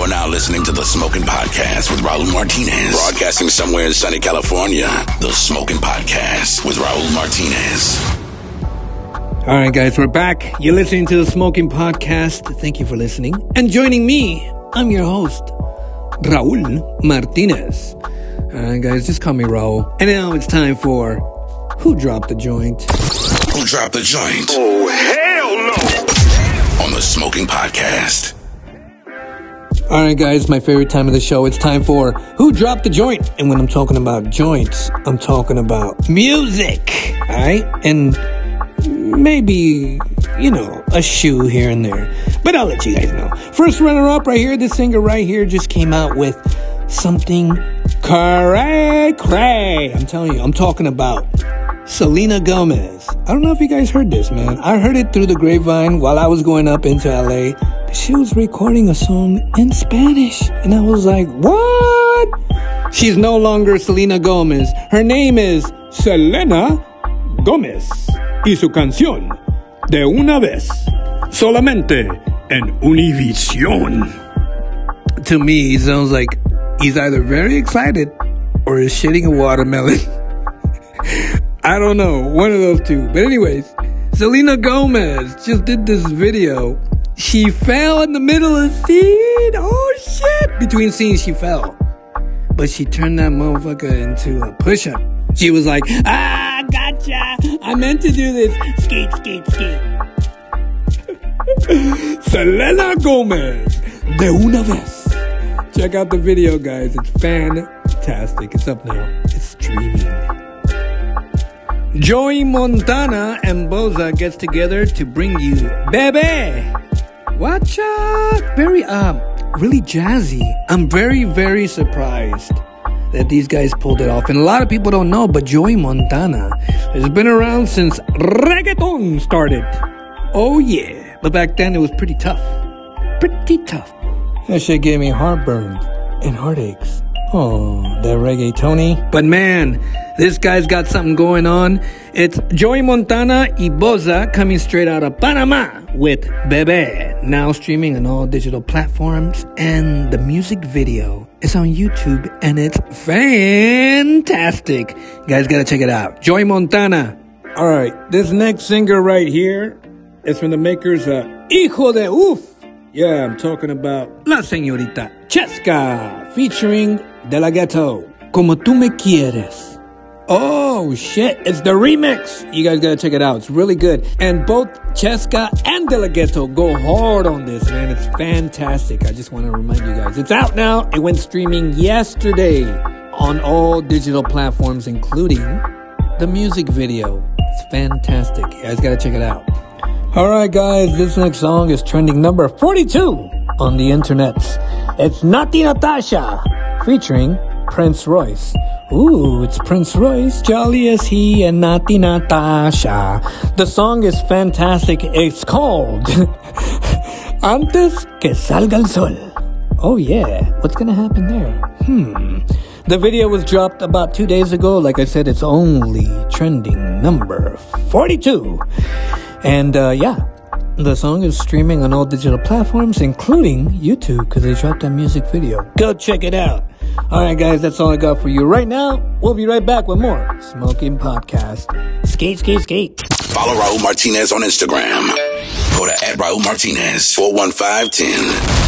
You're now listening to the Smoking Potcast with Raul Martinez, broadcasting somewhere in sunny California. The Smoking Potcast with Raul Martinez. All right, guys, we're back. You're listening to the Smoking Potcast. Thank you for listening. And joining me, I'm your host, Raul Martinez. All right, guys, just call me Raul. And now it's time for Who Dropped the Joint? Who dropped the joint? Oh, hell no! On the Smoking Potcast. All right, guys, my favorite time of the show. It's time for Who Dropped the Joint? And when I'm talking about joints, I'm talking about music. All right? And maybe, you know, a shoe here and there. But I'll let you guys know. First runner up right here, this singer right here just came out with something cray cray. I'm telling you, I'm talking about Selena Gomez. I don't know if you guys heard this, man. I heard it through the grapevine while I was going up into LA. She was recording a song in Spanish. And I was like, what? She's no longer Selena Gomez. Her name is Selena Gomez. Y su canción, De una vez, solamente en Univision. To me, it sounds like he's either very excited or is shitting a watermelon. I don't know, one of those two. But anyways, Selena Gomez just did this video. She fell in the middle of the scene. Oh shit! Between scenes, she fell. But she turned that motherfucker into a push-up. She was like, ah, gotcha. I meant to do this. Skate, skate, skate. Selena Gomez. De una vez. Check out the video, guys. It's fantastic. It's up now. It's streaming. Joey Montana and Boza gets together to bring you Bebe. Watch out. Very, um, really jazzy. I'm very, very surprised that these guys pulled it off. And a lot of people don't know, but Joey Montana has been around since reggaeton started. Oh yeah. But back then it was pretty tough. Pretty tough. That shit gave me heartburn and heartaches. Oh, that reggae Tony. But man, this guy's got something going on. It's Joey Montana y Boza coming straight out of Panama with Bebe. Now streaming on all digital platforms. And the music video is on YouTube and it's fantastic. You guys gotta check it out. Joey Montana. Alright, this next singer right here is from the makers of Hijo de Uf. Yeah, I'm talking about La Señorita Chesca featuring De La Ghetto. Como tú me quieres. Oh shit, it's the remix. You guys gotta check it out. It's really good. And both Chesca and De La Ghetto go hard on this, man. It's fantastic. I just want to remind you guys. It's out now. It went streaming yesterday on all digital platforms, including the music video. It's fantastic. You guys gotta check it out. Alright guys, this next song is trending number 42 on the internets. It's Natti Natasha featuring Prince Royce. Ooh, it's Prince Royce, jolly as he and Natti Natasha. The song is fantastic. It's called Antes que salga el sol. Oh yeah, what's gonna happen there? Hmm. The video was dropped about two days ago. Like I said, it's only trending number 42. And uh, yeah, the song is streaming on all digital platforms, including YouTube, because they dropped that music video. Go check it out. All right, guys, that's all I got for you right now. We'll be right back with more Smoking Potcast. Skate, skate, skate. Follow Raul Martinez on Instagram. Go to at Raul Martinez 41510.